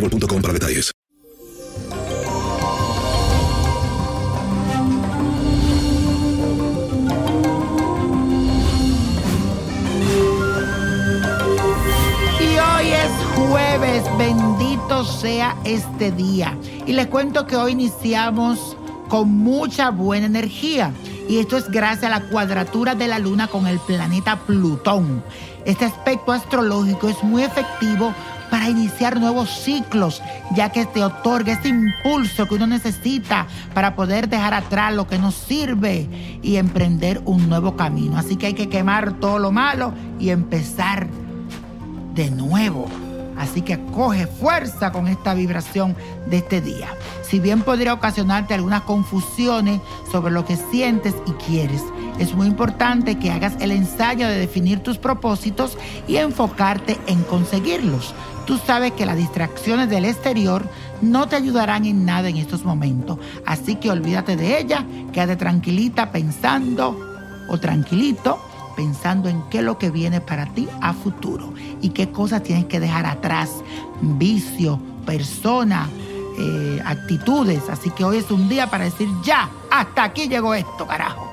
para detalles. Y hoy es jueves, bendito sea este día. Y les cuento que hoy iniciamos con mucha buena energía. Y esto es gracias a la cuadratura de la luna con el planeta Plutón. Este aspecto astrológico es muy efectivo para iniciar nuevos ciclos, ya que te otorga ese impulso que uno necesita para poder dejar atrás lo que no sirve y emprender un nuevo camino. Así que hay que quemar todo lo malo y empezar de nuevo. Así que coge fuerza con esta vibración de este día. Si bien podría ocasionarte algunas confusiones sobre lo que sientes y quieres, es muy importante que hagas el ensayo de definir tus propósitos y enfocarte en conseguirlos. Tú sabes que las distracciones del exterior no te ayudarán en nada en estos momentos. Así que olvídate de ella, quédate tranquilita pensando o tranquilito pensando en qué es lo que viene para ti a futuro y qué cosas tienes que dejar atrás, vicio, persona, eh, actitudes. Así que hoy es un día para decir ya, hasta aquí llegó esto, carajo.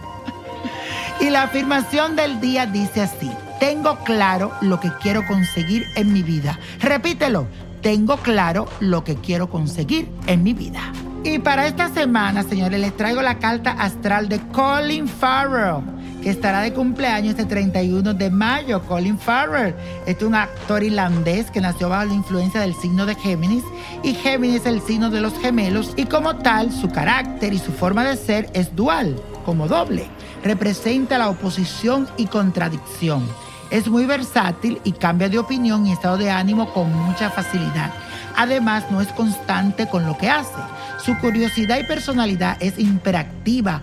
y la afirmación del día dice así, tengo claro lo que quiero conseguir en mi vida. Repítelo, tengo claro lo que quiero conseguir en mi vida. Y para esta semana, señores, les traigo la carta astral de Colin Farrell que estará de cumpleaños este 31 de mayo, Colin Farrell. Es un actor irlandés que nació bajo la influencia del signo de Géminis y Géminis es el signo de los gemelos y como tal su carácter y su forma de ser es dual, como doble. Representa la oposición y contradicción. Es muy versátil y cambia de opinión y estado de ánimo con mucha facilidad. Además, no es constante con lo que hace. Su curiosidad y personalidad es imperactiva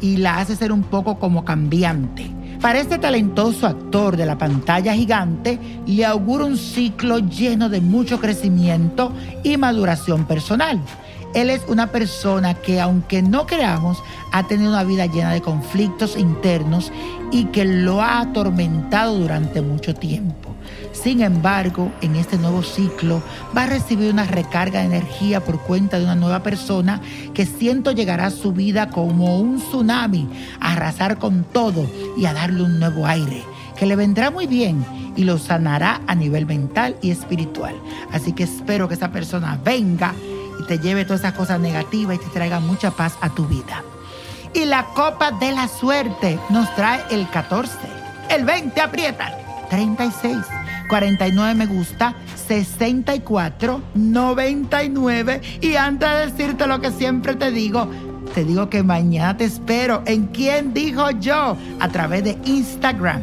y la hace ser un poco como cambiante. Para este talentoso actor de la pantalla gigante, le auguro un ciclo lleno de mucho crecimiento y maduración personal. Él es una persona que, aunque no creamos, ha tenido una vida llena de conflictos internos y que lo ha atormentado durante mucho tiempo. Sin embargo, en este nuevo ciclo va a recibir una recarga de energía por cuenta de una nueva persona que siento llegará a su vida como un tsunami, a arrasar con todo y a darle un nuevo aire, que le vendrá muy bien y lo sanará a nivel mental y espiritual. Así que espero que esa persona venga y te lleve todas esas cosas negativas y te traiga mucha paz a tu vida. Y la copa de la suerte nos trae el 14, el 20 aprieta, 36. 49 me gusta, 64 99 y antes de decirte lo que siempre te digo, te digo que mañana te espero en quién dijo yo a través de Instagram.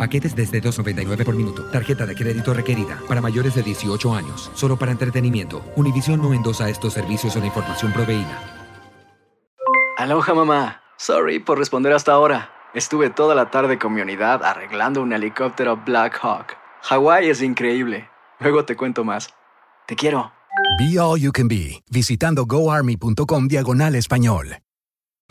Paquetes desde 2.99 por minuto. Tarjeta de crédito requerida para mayores de 18 años. Solo para entretenimiento. Univision no endosa estos servicios o la información proveída. Aloha mamá. Sorry por responder hasta ahora. Estuve toda la tarde con mi unidad arreglando un helicóptero Black Hawk. Hawái es increíble. Luego te cuento más. Te quiero. Be All You Can Be, visitando goarmy.com diagonal español.